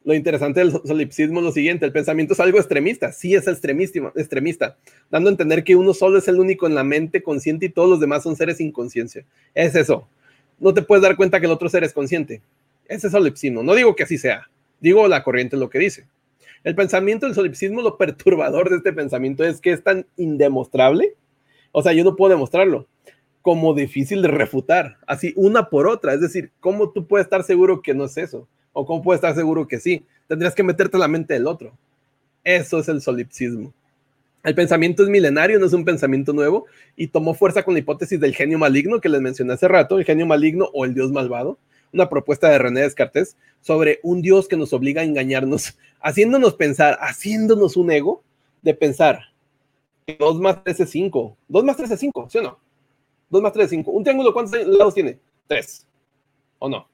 lo interesante del solipsismo es lo siguiente, el pensamiento es algo extremista, sí es extremista, dando a entender que uno solo es el único en la mente consciente y todos los demás son seres sin conciencia. Es eso. No te puedes dar cuenta que el otro ser es consciente. Ese es solipsismo. No digo que así sea, digo la corriente lo que dice. El pensamiento del solipsismo, lo perturbador de este pensamiento es que es tan indemostrable, o sea, yo no puedo demostrarlo, como difícil de refutar, así una por otra. Es decir, ¿cómo tú puedes estar seguro que no es eso? ¿O cómo puedes estar seguro que sí? Tendrías que meterte la mente del otro. Eso es el solipsismo. El pensamiento es milenario, no es un pensamiento nuevo, y tomó fuerza con la hipótesis del genio maligno que les mencioné hace rato, el genio maligno o el dios malvado, una propuesta de René Descartes sobre un dios que nos obliga a engañarnos, haciéndonos pensar, haciéndonos un ego de pensar 2 más 3 es 5. 2 más 3 es 5, ¿sí o no? 2 más 3 es 5. ¿Un triángulo cuántos lados tiene? 3. ¿O no?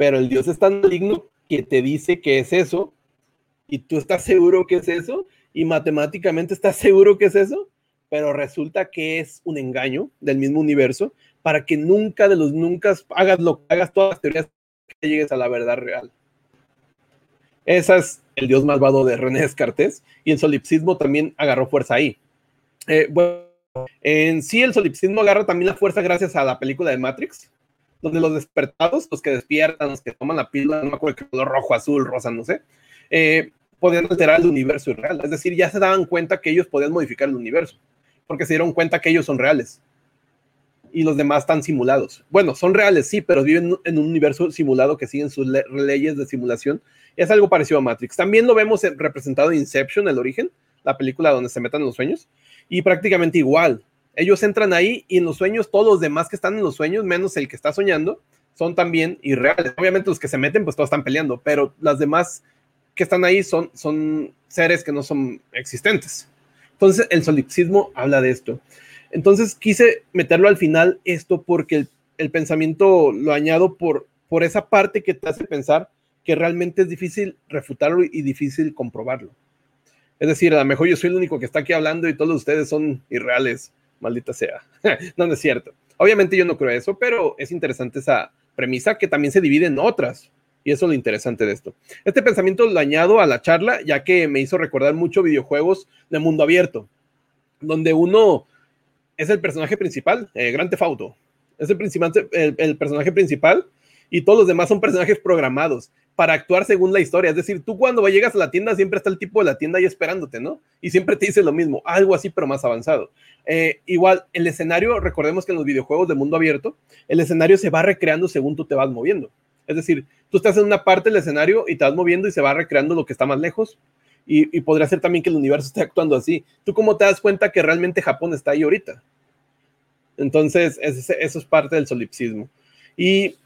Pero el Dios es tan maligno que te dice que es eso y tú estás seguro que es eso y matemáticamente estás seguro que es eso, pero resulta que es un engaño del mismo universo para que nunca de los nunca hagas lo hagas todas las teorías que llegues a la verdad real. Ese es el Dios malvado de René Descartes y el solipsismo también agarró fuerza ahí. Eh, bueno, en sí el solipsismo agarra también la fuerza gracias a la película de Matrix, donde los despertados, los que despiertan, los que toman la píldora, no me acuerdo qué color rojo, azul, rosa, no sé, eh, podían alterar el universo real. Es decir, ya se daban cuenta que ellos podían modificar el universo, porque se dieron cuenta que ellos son reales y los demás están simulados. Bueno, son reales, sí, pero viven en un universo simulado que siguen sus leyes de simulación. Es algo parecido a Matrix. También lo vemos representado en Inception, el origen, la película donde se metan los sueños, y prácticamente igual ellos entran ahí y en los sueños, todos los demás que están en los sueños, menos el que está soñando, son también irreales. Obviamente los que se meten, pues todos están peleando, pero las demás que están ahí son, son seres que no son existentes. Entonces, el solipsismo habla de esto. Entonces quise meterlo al final esto porque el, pensamiento lo añado por, por esa parte que te hace pensar que realmente es difícil refutarlo y difícil comprobarlo. Es decir, a lo mejor yo soy el único que está aquí hablando y todos ustedes son irreales, maldita sea. no, es cierto. Obviamente yo no creo eso, pero es interesante esa premisa que también se divide en otras. Y eso es lo interesante de esto. Este pensamiento lo añado a la charla, ya que me hizo recordar mucho videojuegos de mundo abierto, donde uno es el personaje principal, eh, Grand Theft Auto. Es el, principal, el personaje principal y todos los demás son personajes programados para actuar según la historia. Es decir, tú cuando llegas a la tienda siempre está el tipo de la tienda ahí esperándote, ¿no? Y siempre te dice lo mismo, algo así pero más avanzado. Eh, igual, el escenario, recordemos que en los videojuegos de mundo abierto, el escenario se va recreando según tú te vas moviendo. Es decir, tú estás en una parte del escenario y te vas moviendo y se va recreando lo que está más lejos. Y, podría ser también que el universo esté actuando así. ¿Tú cómo te das cuenta que realmente Japón está ahí ahorita? Entonces, eso es parte del solipsismo. Y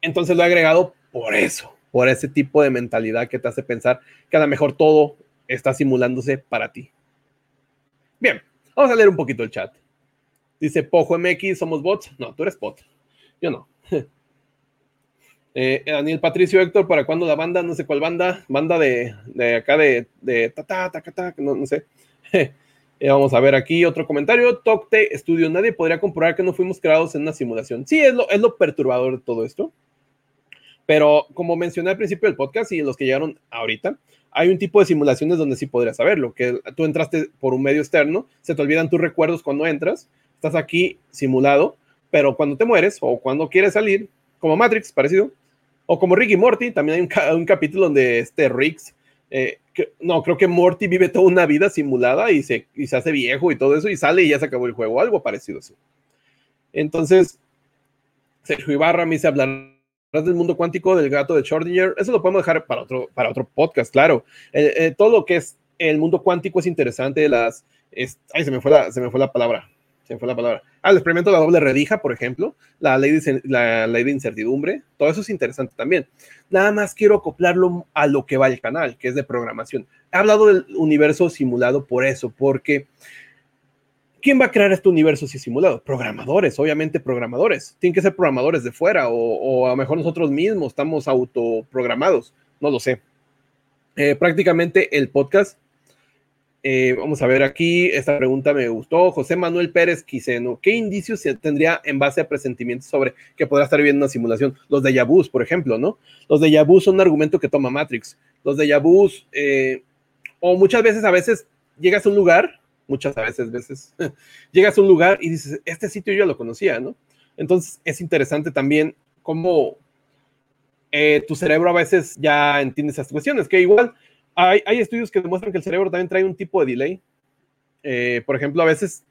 entonces lo he agregado por eso, por ese tipo de mentalidad que te hace pensar que a lo mejor todo está simulándose para ti. Bien, vamos a leer un poquito el chat. Dice Pojo MX, ¿somos bots? No, tú eres bot. Yo no. Eh, Daniel Patricio Héctor, ¿para cuándo la banda? No sé cuál banda. Banda de, acá de, de ta, ta, ta, ta, no, no sé. Eh, vamos a ver aquí otro comentario. Tocte Estudio. Nadie podría comprobar que no fuimos creados en una simulación. Sí, es lo, es lo perturbador de todo esto. Pero como mencioné al principio del podcast y los que llegaron ahorita, hay un tipo de simulaciones donde sí podrías saberlo, que tú entraste por un medio externo, se te olvidan tus recuerdos cuando entras, estás aquí simulado, pero cuando te mueres o cuando quieres salir, como Matrix, parecido, o como Ricky Morty, también hay un, capítulo donde este Riggs, eh, no, creo que Morty vive toda una vida simulada y se, y se hace viejo y todo eso y sale y ya se acabó el juego, algo parecido así. Entonces, Sergio Ibarra me dice hablar del mundo cuántico del gato de Schrödinger, eso lo podemos dejar para otro, para otro podcast, claro. Eh, eh, todo lo que es el mundo cuántico es interesante, las... ay, se me, fue la, se me fue la palabra. Se me fue la palabra. Ah, el experimento de la doble redija, por ejemplo, la ley, de, la ley de incertidumbre, todo eso es interesante también. Nada más quiero acoplarlo a lo que va el canal, que es de programación. He hablado del universo simulado por eso, porque ¿Quién va a crear este universo si simulado? Programadores, obviamente programadores. Tienen que ser programadores de fuera o, a lo mejor nosotros mismos estamos autoprogramados. No lo sé. Eh, prácticamente el podcast. Eh, vamos a ver aquí, esta pregunta me gustó. José Manuel Pérez Quiseno, ¿qué indicios tendría en base a presentimientos sobre que podrá estar viviendo una simulación? Los de Yabus, por ejemplo, ¿no? Los de Yabus son un argumento que toma Matrix. Los de Yabus, eh, o muchas veces, a veces llegas a un lugar muchas veces, veces, llegas a un lugar y dices, este sitio yo ya lo conocía, ¿no? Entonces es interesante también cómo eh, tu cerebro a veces ya entiende esas cuestiones, que igual hay, hay, estudios que demuestran que el cerebro también trae un tipo de delay. Eh, por ejemplo, a veces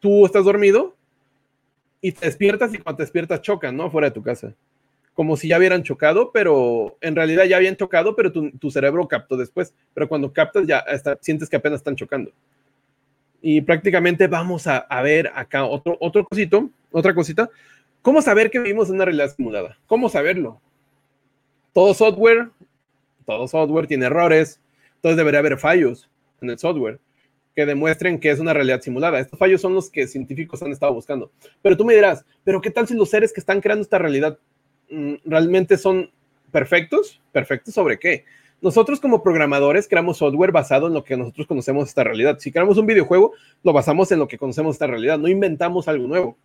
tú estás dormido y te despiertas y cuando te despiertas chocan, ¿no? Fuera de tu casa. Como si ya hubieran chocado, pero en realidad ya habían chocado, pero tu, tu cerebro captó después. Pero cuando captas ya sientes que apenas están chocando. Y prácticamente vamos a, ver acá otro, otro cosito, otra cosita. ¿Cómo saber que vivimos en una realidad simulada? ¿Cómo saberlo? Todo software, todo software tiene errores, entonces debería haber fallos en el software que demuestren que es una realidad simulada. Estos fallos son los que científicos han estado buscando. Pero tú me dirás, ¿pero qué tal si los seres que están creando esta realidad mm, realmente son perfectos? ¿Perfectos sobre qué? Nosotros como programadores creamos software basado en lo que nosotros conocemos esta realidad. Si creamos un videojuego, lo basamos en lo que conocemos esta realidad, no inventamos algo nuevo,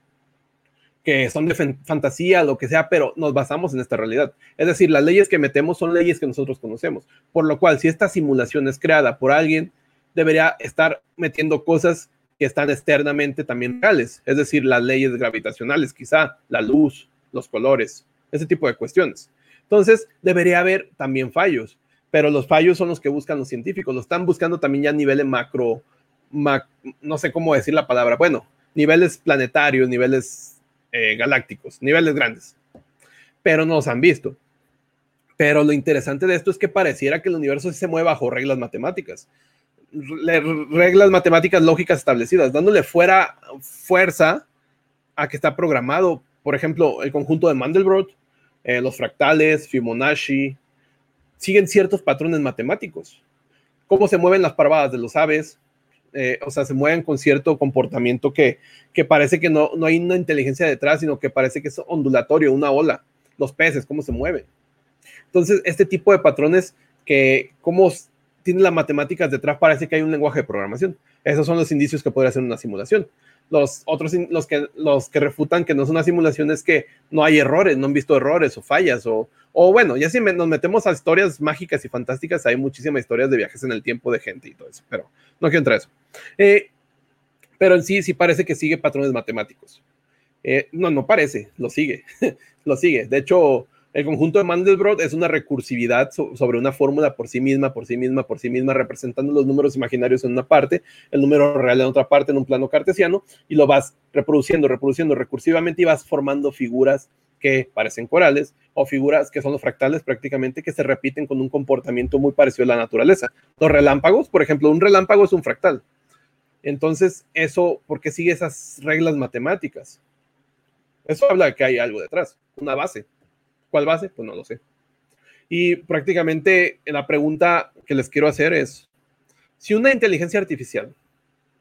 que son de fantasía, lo que sea, pero nos basamos en esta realidad. Es decir, las leyes que metemos son leyes que nosotros conocemos, por lo cual si esta simulación es creada por alguien, debería estar metiendo cosas que están externamente también reales, es decir, las leyes gravitacionales, quizá la luz, los colores, ese tipo de cuestiones. Entonces, debería haber también fallos pero los fallos son los que buscan los científicos, lo están buscando también ya a niveles macro, no sé cómo decir la palabra, bueno, niveles planetarios, niveles eh, galácticos, niveles grandes, pero no los han visto. Pero lo interesante de esto es que pareciera que el universo se mueve bajo reglas matemáticas, reglas matemáticas lógicas establecidas, dándole fuera fuerza a que está programado, por ejemplo, el conjunto de Mandelbrot, eh, los fractales, Fibonacci, siguen ciertos patrones matemáticos. Cómo se mueven las parvadas de los aves, eh, o sea, se mueven con cierto comportamiento que, que parece que no, no hay una inteligencia detrás, sino que parece que es ondulatorio, una ola. Los peces, cómo se mueven. Entonces, este tipo de patrones que, como tiene las matemáticas detrás, parece que hay un lenguaje de programación. Esos son los indicios que podría ser una simulación. Los otros, los que, los que refutan que no es una simulación es que no hay errores, no han visto errores o fallas o, o bueno, ya si nos metemos a historias mágicas y fantásticas, hay muchísimas historias de viajes en el tiempo de gente y todo eso, pero no quiero entrar a eso. Eh, pero en sí, sí parece que sigue patrones matemáticos. Eh, no, no parece, lo sigue, lo sigue. De hecho, el conjunto de Mandelbrot es una recursividad sobre una fórmula por sí misma, por sí misma, por sí misma, representando los números imaginarios en una parte, el número real en otra parte, en un plano cartesiano, y lo vas reproduciendo, reproduciendo recursivamente y vas formando figuras que parecen corales o figuras que son los fractales prácticamente que se repiten con un comportamiento muy parecido a la naturaleza. Los relámpagos, por ejemplo, un relámpago es un fractal. Entonces, eso, ¿por qué sigue esas reglas matemáticas? Eso habla de que hay algo detrás, una base. ¿Cuál base? Pues no lo sé. Y prácticamente la pregunta que les quiero hacer es, si una inteligencia artificial,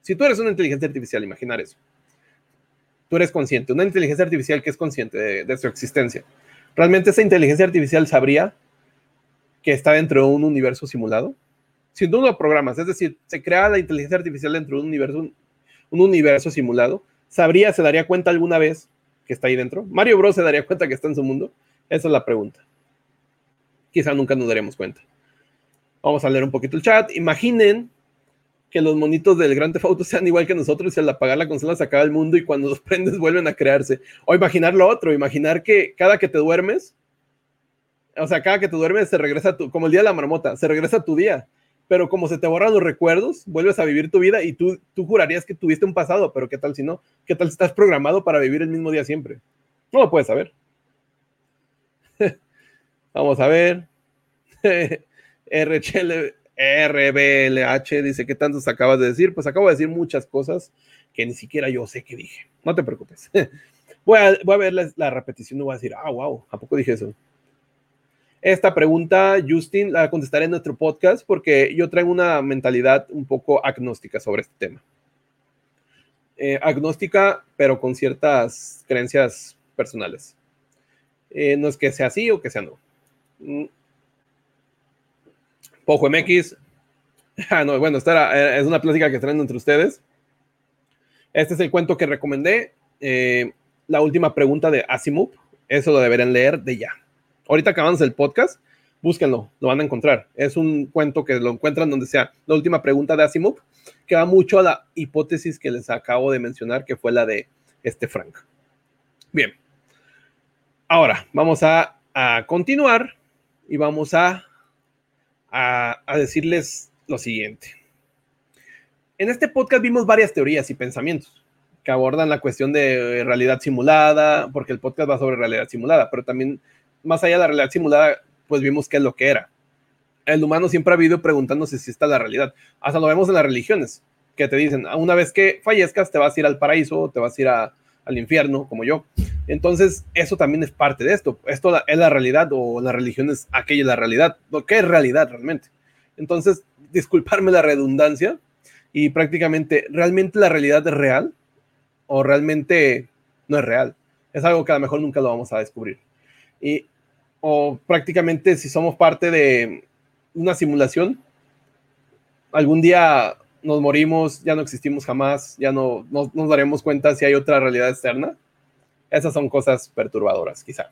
si tú eres una inteligencia artificial, imaginar eso, tú eres consciente, una inteligencia artificial que es consciente de, su existencia, ¿realmente esa inteligencia artificial sabría que está dentro de un universo simulado? Si tú lo programas, es decir, se crea la inteligencia artificial dentro de un universo, un universo simulado, ¿sabría, se daría cuenta alguna vez que está ahí dentro? ¿Mario Bros se daría cuenta que está en su mundo? Esa es la pregunta. Quizá nunca nos daremos cuenta. Vamos a leer un poquito el chat. Imaginen que los monitos del Gran Auto sean igual que nosotros y al apagar la consola se acaba el mundo y cuando los prendes vuelven a crearse. O imaginar lo otro, imaginar que cada que te duermes, o sea, cada que te duermes se regresa tu, como el día de la marmota, se regresa tu día. Pero como se te borran los recuerdos, vuelves a vivir tu vida y tú, tú jurarías que tuviste un pasado, pero ¿qué tal si no? ¿Qué tal si estás programado para vivir el mismo día siempre? No lo puedes saber. Vamos a ver. RBLH dice, ¿qué tantos acabas de decir? Pues acabo de decir muchas cosas que ni siquiera yo sé qué dije. No te preocupes. Voy a, voy a ver la, repetición y voy a decir, ah, wow, ¿a poco dije eso? Esta pregunta, Justin, la contestaré en nuestro podcast porque yo traigo una mentalidad un poco agnóstica sobre este tema. Eh, agnóstica, pero con ciertas creencias personales. Eh, no es que sea así o que sea no. Pojo MX. Ah, no, bueno, esta eh, es una plática que traen entre ustedes. Este es el cuento que recomendé. Eh, la última pregunta de Asimov. Eso lo deberían leer de ya. Ahorita acabamos el podcast. Búsquenlo, lo van a encontrar. Es un cuento que lo encuentran donde sea. La última pregunta de Asimov, que va mucho a la hipótesis que les acabo de mencionar, que fue la de este Frank. Bien. Ahora, vamos a, continuar y vamos a, a, decirles lo siguiente. En este podcast vimos varias teorías y pensamientos que abordan la cuestión de realidad simulada, porque el podcast va sobre realidad simulada, pero también más allá de la realidad simulada, pues vimos qué es lo que era. El humano siempre ha vivido preguntándose si está la realidad. Hasta lo vemos en las religiones, que te dicen, una vez que fallezcas te vas a ir al paraíso, te vas a ir al infierno, como yo. Entonces, eso también es parte de esto. Esto es la realidad o la religión es aquella la realidad. ¿Qué es realidad realmente? Entonces, disculparme la redundancia y prácticamente, ¿realmente la realidad es real? ¿O realmente no es real? Es algo que a lo mejor nunca lo vamos a descubrir. Y, o prácticamente si somos parte de una simulación, algún día nos morimos, ya no existimos jamás, ya no, no nos daremos cuenta si hay otra realidad externa esas son cosas perturbadoras, quizá.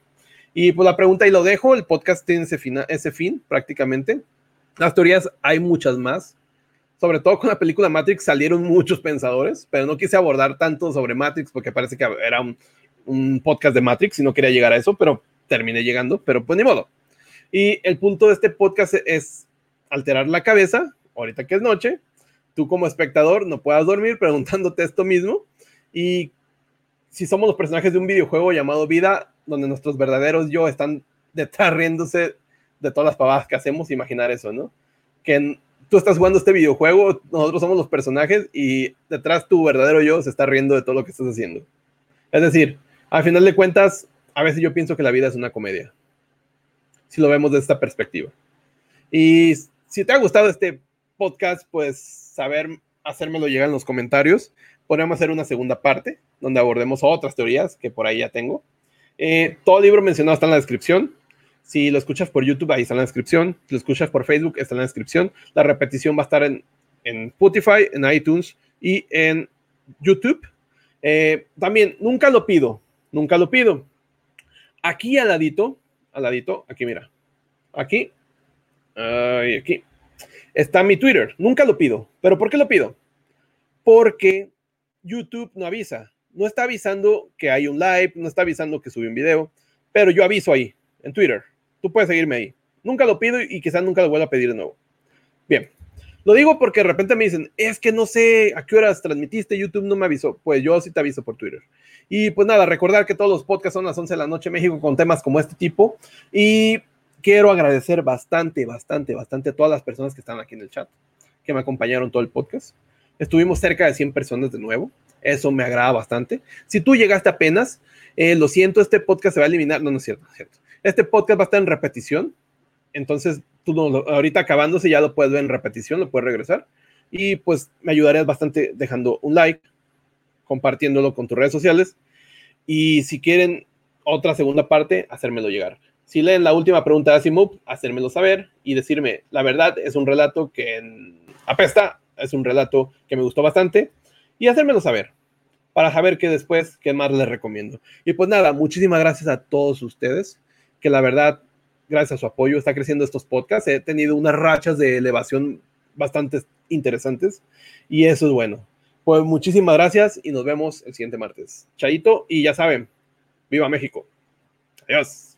Y pues la pregunta y lo dejo, el podcast tiene ese, ese fin prácticamente. Las teorías hay muchas más. Sobre todo con la película Matrix salieron muchos pensadores, pero no quise abordar tanto sobre Matrix porque parece que era un, un podcast de Matrix y no quería llegar a eso, pero terminé llegando, pero pues ni modo. Y el punto de este podcast es alterar la cabeza, ahorita que es noche, tú como espectador no puedas dormir preguntándote esto mismo y si somos los personajes de un videojuego llamado Vida, donde nuestros verdaderos yo están detrás riéndose de todas las pavadas que hacemos, imaginar eso, ¿no? Que tú estás jugando este videojuego, nosotros somos los personajes y detrás tu verdadero yo se está riendo de todo lo que estás haciendo. Es decir, al final de cuentas, a veces yo pienso que la vida es una comedia, si lo vemos de esta perspectiva. Y si te ha gustado este podcast, pues saber hacérmelo llegar en los comentarios. Podríamos hacer una segunda parte donde abordemos otras teorías que por ahí ya tengo. Eh, todo libro mencionado está en la descripción. Si lo escuchas por YouTube, ahí está en la descripción. Si lo escuchas por Facebook, está en la descripción. La repetición va a estar en, en Spotify, en iTunes y en YouTube. Eh, también, nunca lo pido, nunca lo pido. Aquí al ladito, al ladito, aquí mira, aquí, aquí, está mi Twitter. Nunca lo pido. ¿Pero por qué lo pido? Porque YouTube no avisa. No está avisando que hay un live, no está avisando que subí un video, pero yo aviso ahí, en Twitter. Tú puedes seguirme ahí. Nunca lo pido y quizás nunca lo vuelva a pedir de nuevo. Bien. Lo digo porque de repente me dicen, es que no sé a qué horas transmitiste, YouTube no me avisó. Pues yo sí te aviso por Twitter. Y pues nada, recordar que todos los podcasts son las 11 de la noche en México con temas como este tipo. Y quiero agradecer bastante, bastante, bastante a todas las personas que están aquí en el chat, que me acompañaron todo el podcast. Estuvimos cerca de 100 personas de nuevo. Eso me agrada bastante. Si tú llegaste apenas, eh, lo siento, este podcast se va a eliminar. No, no es cierto, no es cierto. Este podcast va a estar en repetición. Entonces, tú ahorita acabándose ya lo puedes ver en repetición, lo puedes regresar. Y pues me ayudarías bastante dejando un like, compartiéndolo con tus redes sociales. Y si quieren otra segunda parte, hacérmelo llegar. Si leen la última pregunta de Asimov, hacérmelo saber y decirme, la verdad es un relato que apesta, es un relato que me gustó bastante y hacérmelo saber para saber qué después, qué más les recomiendo. Y pues nada, muchísimas gracias a todos ustedes, que la verdad, gracias a su apoyo, está creciendo estos podcasts. He tenido unas rachas de elevación bastante interesantes y eso es bueno. Pues muchísimas gracias y nos vemos el siguiente martes. Chaito y ya saben, viva México. Adiós.